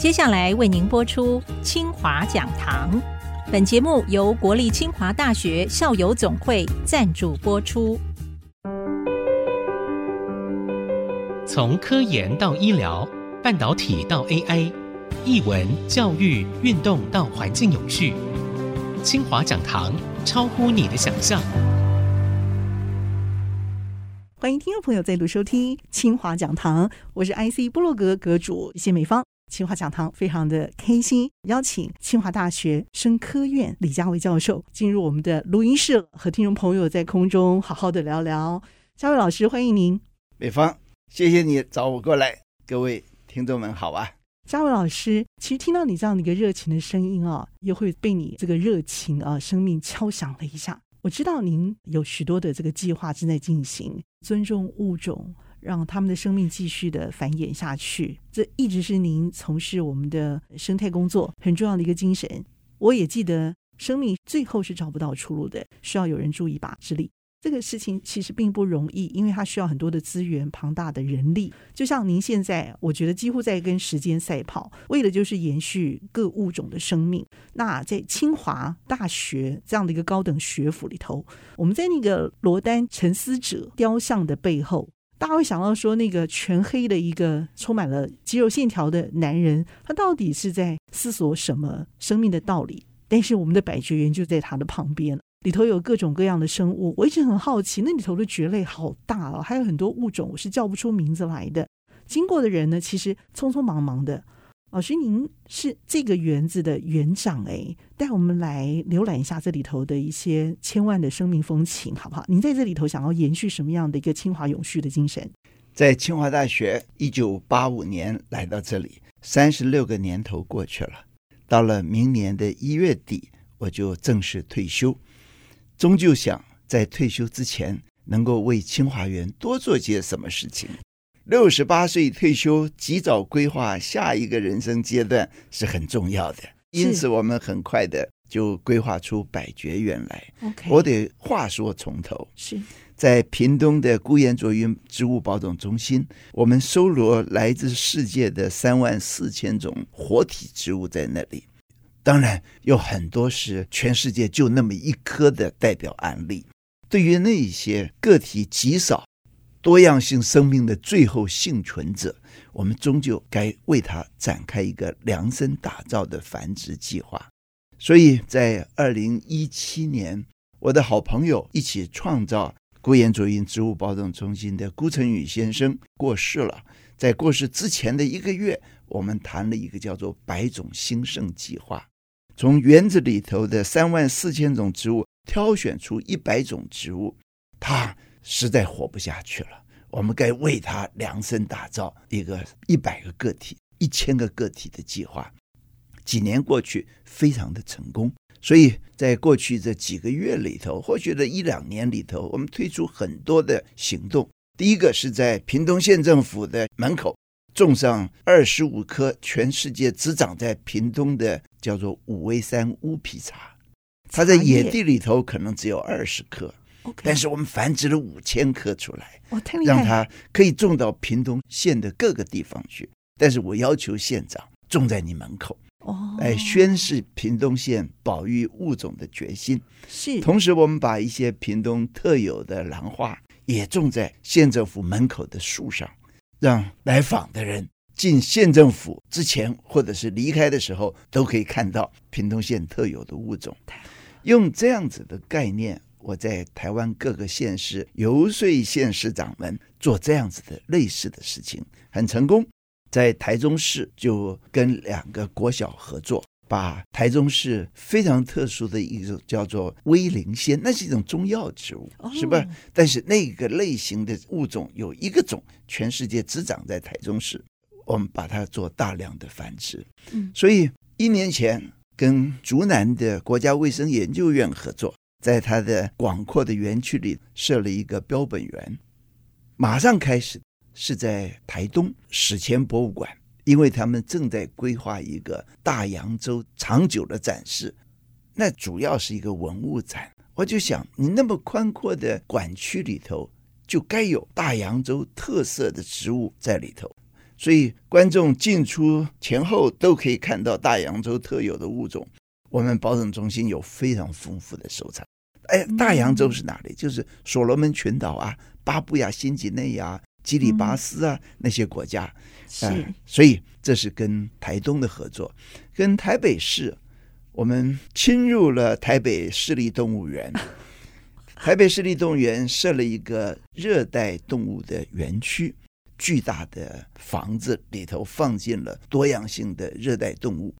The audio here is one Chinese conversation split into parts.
接下来为您播出清华讲堂。本节目由国立清华大学校友总会赞助播出。从科研到医疗，半导体到 AI，译文、教育、运动到环境永续，清华讲堂超乎你的想象。欢迎听众朋友再度收听清华讲堂，我是 IC 部落格阁主谢美芳。清华讲堂非常的开心，邀请清华大学生科院李家维教授进入我们的录音室，和听众朋友在空中好好的聊聊。佳伟老师，欢迎您。美芳，谢谢你找我过来。各位听众们好啊。佳伟老师，其实听到你这样的一个热情的声音啊，又会被你这个热情啊，生命敲响了一下。我知道您有许多的这个计划正在进行，尊重物种。让他们的生命继续的繁衍下去，这一直是您从事我们的生态工作很重要的一个精神。我也记得，生命最后是找不到出路的，需要有人助一把之力。这个事情其实并不容易，因为它需要很多的资源、庞大的人力。就像您现在，我觉得几乎在跟时间赛跑，为的就是延续各物种的生命。那在清华大学这样的一个高等学府里头，我们在那个罗丹沉思者雕像的背后。大家会想到说，那个全黑的一个充满了肌肉线条的男人，他到底是在思索什么生命的道理？但是我们的百绝园就在他的旁边，里头有各种各样的生物。我一直很好奇，那里头的蕨类好大哦，还有很多物种我是叫不出名字来的。经过的人呢，其实匆匆忙忙的。老师，您是这个园子的园长哎，带我们来浏览一下这里头的一些千万的生命风情，好不好？您在这里头想要延续什么样的一个清华永续的精神？在清华大学，一九八五年来到这里，三十六个年头过去了，到了明年的一月底，我就正式退休。终究想在退休之前，能够为清华园多做些什么事情。六十八岁退休，及早规划下一个人生阶段是很重要的。因此，我们很快的就规划出百绝园来。我得话说从头。是在屏东的辜严倬云植物保种中心，我们收罗来自世界的三万四千种活体植物在那里。当然，有很多是全世界就那么一棵的代表案例。对于那些个体极少。多样性生命的最后幸存者，我们终究该为他展开一个量身打造的繁殖计划。所以在二零一七年，我的好朋友一起创造辜严倬云植物保种中心的辜成宇先生过世了。在过世之前的一个月，我们谈了一个叫做“百种兴盛计划”，从园子里头的三万四千种植物挑选出一百种植物，他。实在活不下去了，我们该为他量身打造一个一百个个体、一千个个体的计划。几年过去，非常的成功。所以在过去这几个月里头，或许这一两年里头，我们推出很多的行动。第一个是在屏东县政府的门口种上二十五棵全世界只长在屏东的叫做武威山乌皮茶，它在野地里头可能只有二十棵。但是我们繁殖了五千棵出来，让它可以种到屏东县的各个地方去。但是我要求县长种在你门口，哦，来宣示屏东县保育物种的决心。是，同时我们把一些屏东特有的兰花也种在县政府门口的树上，让来访的人进县政府之前或者是离开的时候，都可以看到屏东县特有的物种。用这样子的概念。我在台湾各个县市游说县市长们做这样子的类似的事情，很成功。在台中市就跟两个国小合作，把台中市非常特殊的一种叫做威灵仙，那是一种中药植物，是吧？但是那个类型的物种有一个种，全世界只长在台中市，我们把它做大量的繁殖。嗯所以一年前跟竹南的国家卫生研究院合作。在它的广阔的园区里设了一个标本园，马上开始是在台东史前博物馆，因为他们正在规划一个大洋洲长久的展示，那主要是一个文物展。我就想，你那么宽阔的馆区里头，就该有大洋洲特色的植物在里头。所以观众进出前后都可以看到大洋洲特有的物种。我们保种中心有非常丰富的收藏。哎，大洋洲是哪里？就是所罗门群岛啊、巴布亚新几内亚、基里巴斯啊、嗯、那些国家。是、呃，所以这是跟台东的合作，跟台北市，我们侵入了台北市立动物园。台北市立动物园设了一个热带动物的园区，巨大的房子里头放进了多样性的热带动物，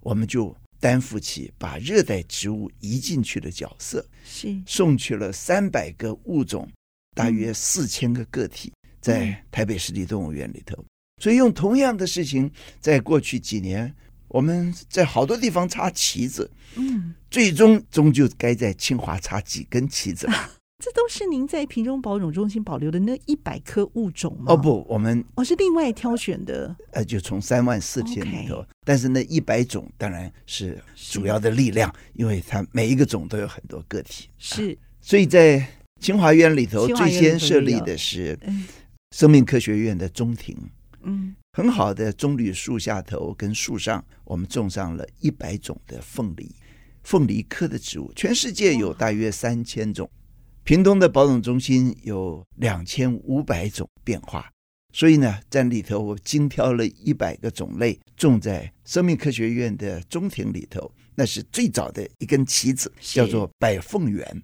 我们就担负起把热带植物移进去的角色，是送去了三百个物种，大约四千个个体，在台北市立动物园里头。所以用同样的事情，在过去几年。我们在好多地方插旗子，嗯，最终终究该在清华插几根旗子。啊，这都是您在瓶中保种中心保留的那一百颗物种吗？哦不，我们哦是另外挑选的，呃，就从三万四千里头。但是那一百种当然是主要的力量，因为它每一个种都有很多个体。是，啊，所以在清华园里头最先设立的是生命科学院的中庭，嗯。很好的棕榈树下头跟树上，我们种上了一百种的凤梨，凤梨科的植物，全世界有大约三千种，屏东的保种中心有两千五百种变化，所以呢，在里头我精挑了一百个种类，种在生命科学院的中庭里头，那是最早的一根旗子，叫做百凤园。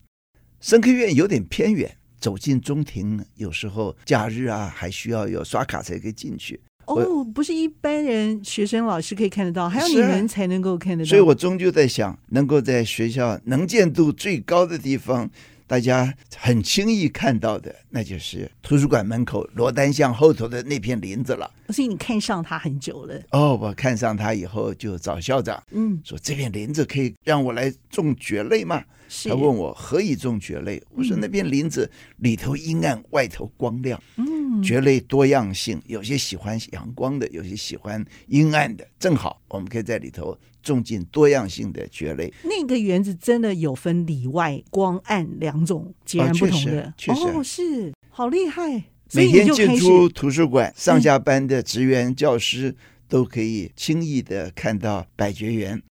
生科院有点偏远，走进中庭，有时候假日啊，还需要有刷卡才可以进去。哦，不是一般人、学生、老师可以看得到，还要你们才能够看得到。所以我终究在想，能够在学校能见度最高的地方，大家很轻易看到的，那就是图书馆门口罗丹巷后头的那片林子了。所以你看上他很久了。哦，我看上他以后就找校长，嗯，说这片林子可以让我来种蕨类吗？是他问我何以种蕨类，我说那片林子里头阴暗，外头光亮。嗯。蕨类多样性，有些喜欢阳光的，有些喜欢阴暗的，正好我们可以在里头种进多样性的蕨类。那个园子真的有分里外光暗两种截然不同的，哦，是好厉害。每天进出图书馆，上下班的职员、教师都可以轻易的看到百蕨园。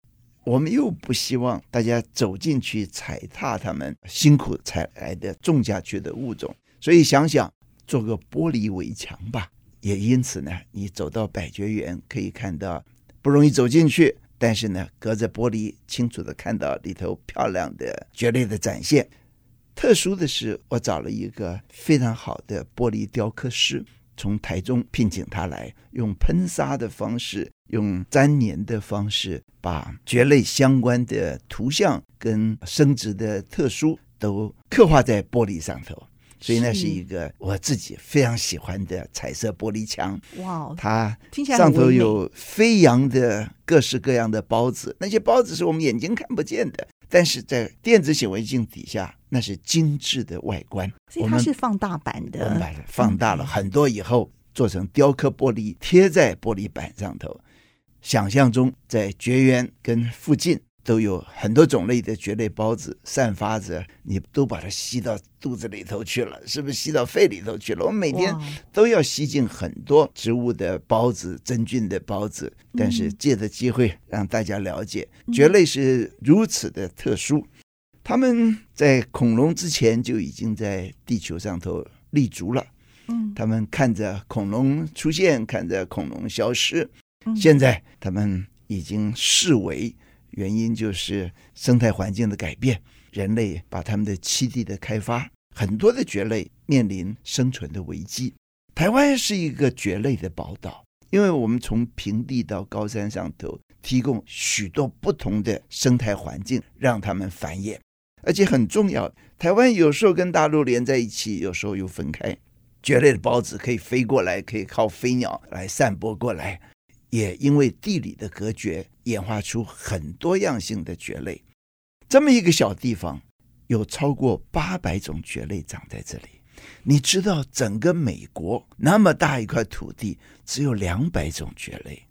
我们又不希望大家走进去踩踏他们辛苦采来的种下去的物种，所以想想。做个玻璃围墙吧，也因此呢，你走到百蕨园可以看到，不容易走进去，但是呢，隔着玻璃清楚地看到里头漂亮的蕨类的展现。特殊的是，我找了一个非常好的玻璃雕刻师，从台中聘请他来，用喷砂的方式，用粘黏的方式，把蕨类相关的图像跟生殖的特殊都刻画在玻璃上头。所以那是一个我自己非常喜欢的彩色玻璃墙。哇，它上头有飞扬的各式各样的孢子，那些孢子是我们眼睛看不见的，但是在电子显微镜底下，那是精致的外观。所以它是放大版的，我们放大了很多以后，做成雕刻玻璃，贴在玻璃板上头。想象中在绝缘跟附近。都有很多种类的蕨类孢子散发着，你都把它吸到肚子里头去了，是不是吸到肺里头去了？我们每天都要吸进很多植物的孢子、真菌的孢子，但是借着机会让大家了解，蕨类是如此的特殊。他们在恐龙之前就已经在地球上头立足了，嗯，他们看着恐龙出现，看着恐龙消失，现在他们已经视为。原因就是生态环境的改变，人类把他们的栖地的开发，很多的蕨类面临生存的危机。台湾是一个蕨类的宝岛，因为我们从平地到高山上头提供许多不同的生态环境，让他们繁衍。而且很重要，台湾有时候跟大陆连在一起，有时候又分开。蕨类的孢子可以飞过来，可以靠飞鸟来散播过来。也因为地理的隔绝，演化出很多样性的蕨类。这么一个小地方，有超过八百种蕨类长在这里。你知道，整个美国那么大一块土地，只有两百种蕨类。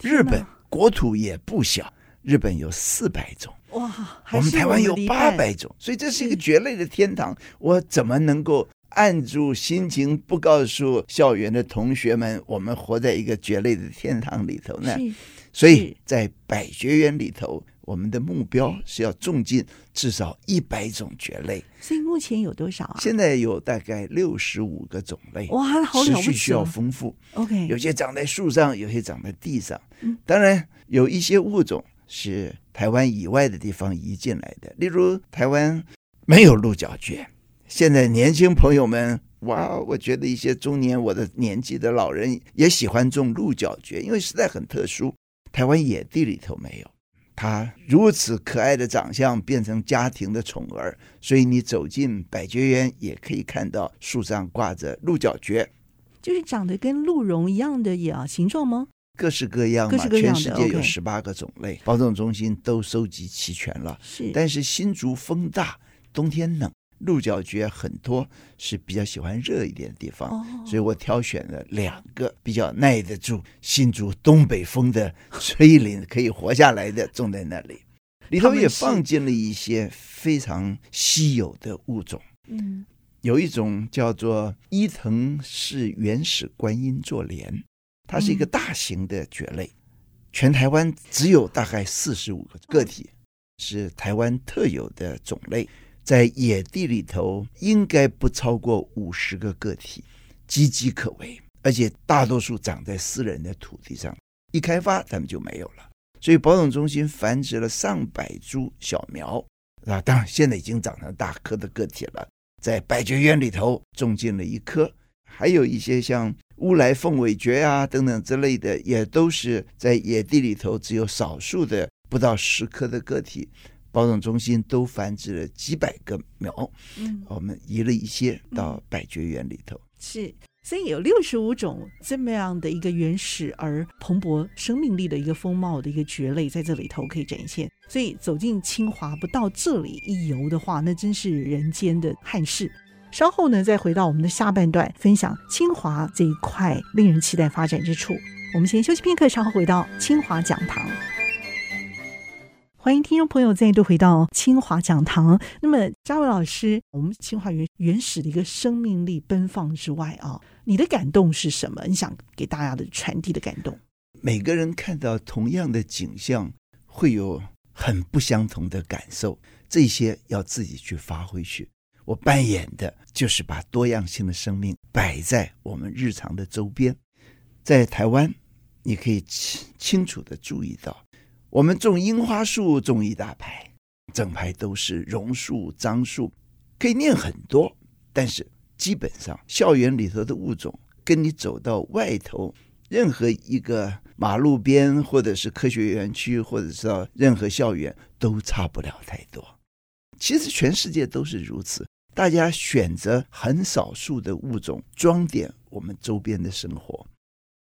日本国土也不小，日本有四百种。哇，我们台湾有八百种，所以这是一个蕨类的天堂。我怎么能够按住心情，不告诉校园的同学们，我们活在一个蕨类的天堂里头呢。所以在百蕨园里头，我们的目标是要种进至少一百种蕨类。所以目前有多少啊？现在有大概六十五个种类。哇，好了不起！持续需要丰富。OK，有些长在树上，有些长在地上。当然有一些物种是台湾以外的地方移进来的，例如台湾没有鹿角蕨。现在年轻朋友们，哇，我觉得一些中年我的年纪的老人也喜欢种鹿角蕨，因为实在很特殊。台湾野地里头没有，它如此可爱的长相变成家庭的宠儿，所以你走进百蕨园也可以看到树上挂着鹿角蕨，就是长得跟鹿茸一样的呀形状吗？各式各样嘛，各式各样的，全世界有十八个种类，保种中心都收集齐全了。是，但是新竹风大，冬天冷。鹿角蕨很多是比较喜欢热一点的地方，哦、所以我挑选了两个比较耐得住新竹东北风的吹林，可以活下来的，种在那里。里头也放进了一些非常稀有的物种。嗯，有一种叫做伊藤氏原始观音座莲，它是一个大型的蕨类，嗯、全台湾只有大概四十五个个体，是台湾特有的种类。在野地里头，应该不超过五十个个体，岌岌可危。而且大多数长在私人的土地上，一开发它们就没有了。所以保种中心繁殖了上百株小苗啊，当然现在已经长成大棵的个体了。在百蕨园里头种进了一棵，还有一些像乌来凤尾蕨啊等等之类的，也都是在野地里头只有少数的不到十棵的个体。保种中心都繁殖了几百个苗，嗯，我们移了一些到百蕨园里头。是，所以有六十五种这么样的一个原始而蓬勃生命力的一个风貌的一个蕨类在这里头可以展现。所以走进清华不到这里一游的话，那真是人间的憾事。稍后呢，再回到我们的下半段，分享清华这一块令人期待发展之处。我们先休息片刻，稍后回到清华讲堂。欢迎听众朋友再度回到清华讲堂。那么，嘉伟老师，我们清华园原始的一个生命力奔放之外啊，你的感动是什么？你想给大家的传递的感动？每个人看到同样的景象，会有很不相同的感受，这些要自己去发挥去。我扮演的就是把多样性的生命摆在我们日常的周边。在台湾，你可以清清楚地注意到。我们种樱花树，种一大排，整排都是榕树、樟树，可以念很多。但是基本上，校园里头的物种，跟你走到外头任何一个马路边，或者是科学园区，或者是到任何校园，都差不了太多。其实全世界都是如此，大家选择很少数的物种装点我们周边的生活，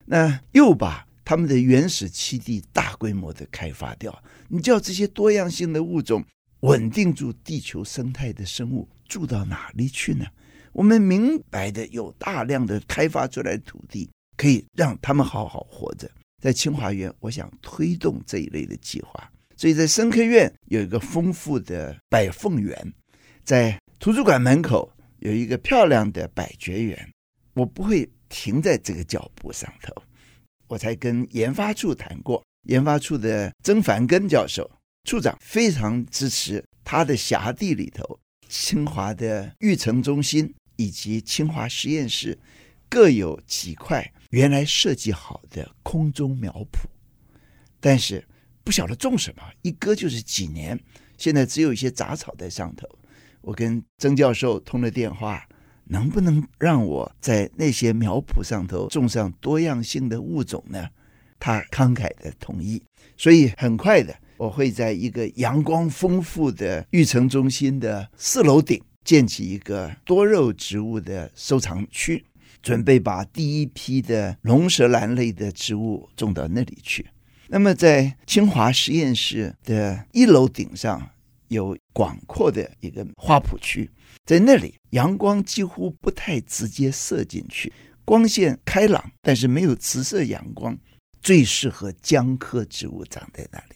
那又把。他们的原始栖地大规模的开发掉，你叫这些多样性的物种稳定住地球生态的生物住到哪里去呢？我们明白的有大量的开发出来的土地，可以让他们好好活着。在清华园，我想推动这一类的计划，所以在生科院有一个丰富的百凤园，在图书馆门口有一个漂亮的百蕨园，我不会停在这个脚步上头。我才跟研发处谈过，研发处的曾凡根教授处长非常支持他的辖地里头，清华的育成中心以及清华实验室各有几块原来设计好的空中苗圃，但是不晓得种什么，一割就是几年，现在只有一些杂草在上头。我跟曾教授通了电话。能不能让我在那些苗圃上头种上多样性的物种呢？他慷慨的同意，所以很快的，我会在一个阳光丰富的育成中心的四楼顶建起一个多肉植物的收藏区，准备把第一批的龙舌兰类的植物种到那里去。那么，在清华实验室的一楼顶上有广阔的一个花圃区。在那里，阳光几乎不太直接射进去，光线开朗，但是没有直射阳光，最适合姜科植物长在那里。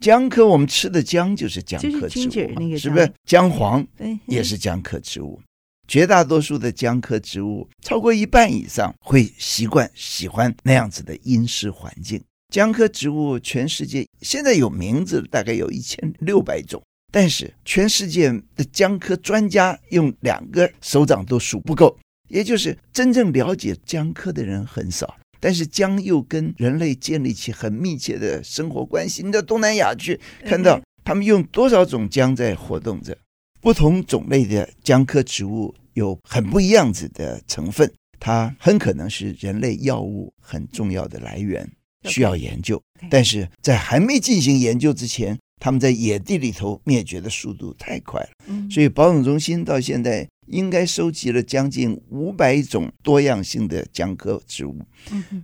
姜科我们吃的姜就是姜科植物嘛，是不是？姜黄也是姜科植物，绝大多数的姜科植物，超过一半以上会习惯喜欢那样子的阴湿环境。姜科植物全世界现在有名字大概有一千六百种，但是全世界的姜科专家用两个手掌都数不够，也就是真正了解姜科的人很少。但是姜又跟人类建立起很密切的生活关系。你到东南亚去看到他们用多少种姜在活动着，不同种类的姜科植物有很不一样子的成分，它很可能是人类药物很重要的来源，需要研究。但是在还没进行研究之前，他们在野地里头灭绝的速度太快了，所以保种中心到现在。应该收集了将近五百种多样性的姜科植物，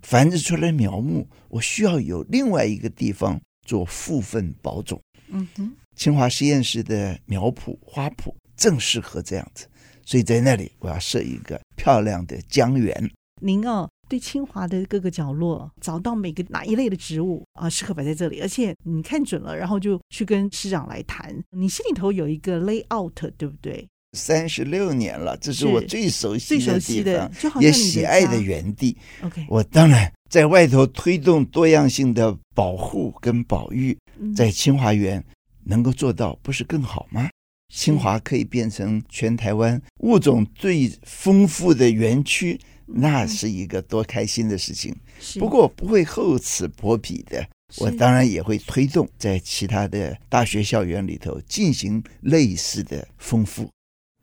繁殖出来苗木，我需要有另外一个地方做复分保种。嗯哼，清华实验室的苗圃花圃正适合这样子，所以在那里我要设一个漂亮的江园。您哦，对清华的各个角落找到每个哪一类的植物啊，适合摆在这里，而且你看准了，然后就去跟师长来谈。你心里头有一个 layout，对不对？三十六年了，这是我最熟悉的地方，的也喜爱的园地。OK，我当然在外头推动多样性的保护跟保育，在清华园能够做到，不是更好吗？清华可以变成全台湾物种最丰富的园区，那是一个多开心的事情。不过不会厚此薄彼的，我当然也会推动在其他的大学校园里头进行类似的丰富。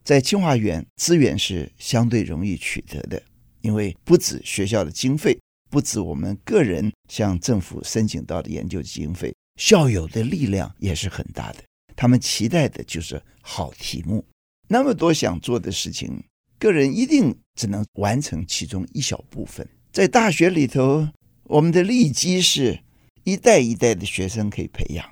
在清华园，资源是相对容易取得的，因为不止学校的经费，不止我们个人向政府申请到的研究经费，校友的力量也是很大的。他们期待的就是好题目，那么多想做的事情，个人一定只能完成其中一小部分。在大学里头，我们的利基是一代一代的学生可以培养，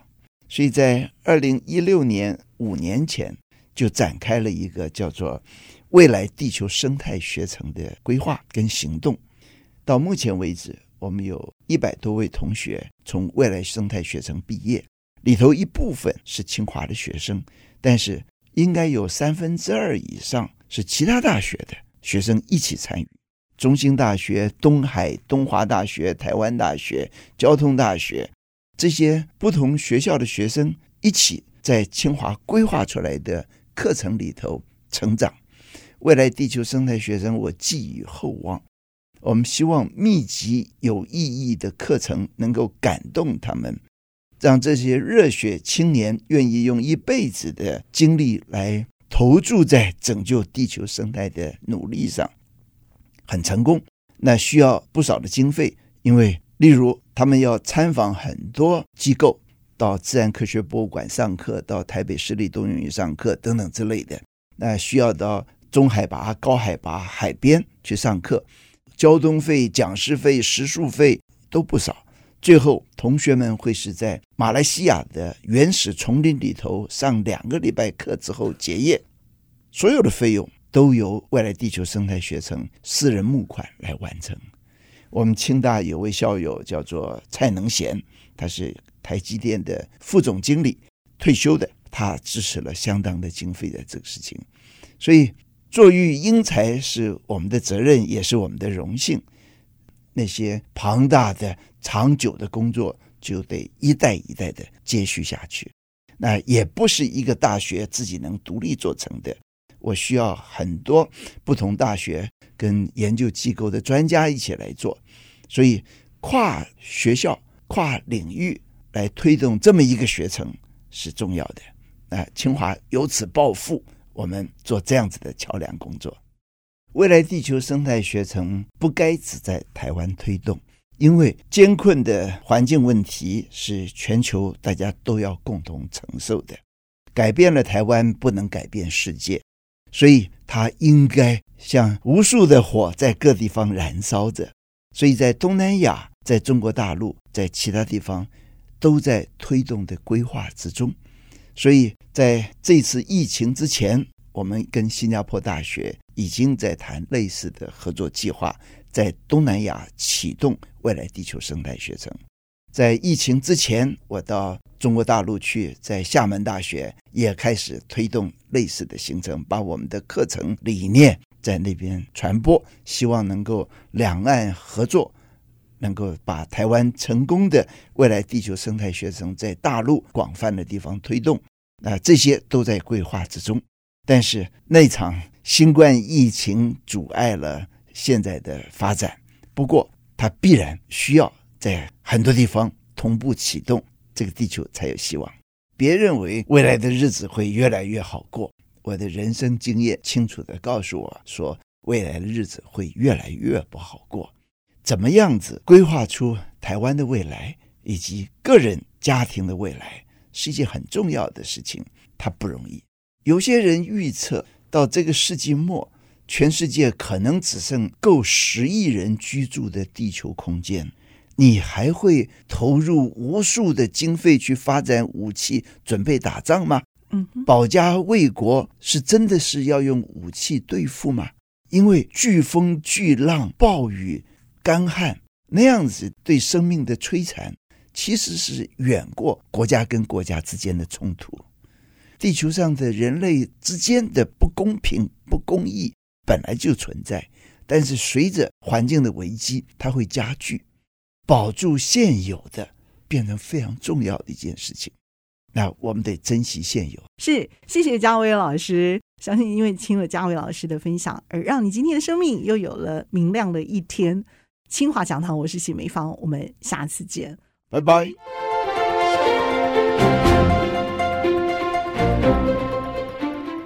所以在二零一六年五年前。就展开了一个叫做“未来地球生态学程”的规划跟行动。到目前为止，我们有一百多位同学从未来生态学程毕业，里头一部分是清华的学生，但是应该有三分之二以上是其他大学的学生一起参与。中兴大学、东海、东华大学、台湾大学、交通大学这些不同学校的学生一起在清华规划出来的。课程里头成长，未来地球生态学生，我寄予厚望。我们希望密集有意义的课程能够感动他们，让这些热血青年愿意用一辈子的精力来投注在拯救地球生态的努力上，很成功。那需要不少的经费，因为例如他们要参访很多机构。到自然科学博物馆上课，到台北市立动物园上课等等之类的，那需要到中海拔、高海拔海边去上课，交通费、讲师费、食宿费都不少。最后，同学们会是在马来西亚的原始丛林里头上两个礼拜课之后结业，所有的费用都由未来地球生态学程私人募款来完成。我们清大有位校友叫做蔡能贤，他是。台积电的副总经理退休的，他支持了相当的经费的这个事情，所以作育英才是我们的责任，也是我们的荣幸。那些庞大的、长久的工作，就得一代一代的接续下去。那也不是一个大学自己能独立做成的，我需要很多不同大学跟研究机构的专家一起来做，所以跨学校、跨领域。来推动这么一个学程是重要的。那清华由此暴富，我们做这样子的桥梁工作。未来地球生态学程不该只在台湾推动，因为艰困的环境问题是全球大家都要共同承受的。改变了台湾，不能改变世界，所以它应该像无数的火在各地方燃烧着。所以在东南亚，在中国大陆，在其他地方。都在推动的规划之中，所以在这次疫情之前，我们跟新加坡大学已经在谈类似的合作计划，在东南亚启动未来地球生态学程。在疫情之前，我到中国大陆去，在厦门大学也开始推动类似的行程，把我们的课程理念在那边传播，希望能够两岸合作，能够把台湾成功的未来地球生态学程在大陆广泛的地方推动。那这些都在规划之中，但是那场新冠疫情阻碍了现在的发展。不过，它必然需要。在很多地方同步启动，这个地球才有希望。别认为未来的日子会越来越好过，我的人生经验清楚地告诉我说，未来的日子会越来越不好过。怎么样子规划出台湾的未来以及个人家庭的未来，是一件很重要的事情，它不容易。有些人预测到这个世纪末，全世界可能只剩够十亿人居住的地球空间。你还会投入无数的经费去发展武器，准备打仗吗？嗯，保家卫国是真的是要用武器对付吗？因为飓风、巨浪、暴雨、干旱那样子对生命的摧残，其实是远过国家跟国家之间的冲突。地球上的人类之间的不公平、不公义本来就存在，但是随着环境的危机，它会加剧。保住现有的，变成非常重要的一件事情。那我们得珍惜现有。是，谢谢嘉伟老师。相信因为听了嘉伟老师的分享，而让你今天的生命又有了明亮的一天。清华讲堂，我是谢梅芳，我们下次见，拜拜。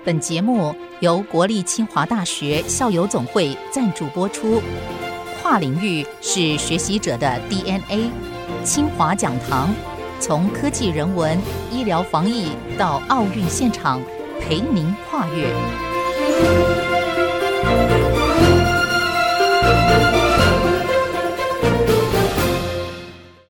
本节目由国立清华大学校友总会赞助播出。跨领域是学习者的 DNA。清华讲堂，从科技、人文、医疗、防疫到奥运现场，陪您跨越。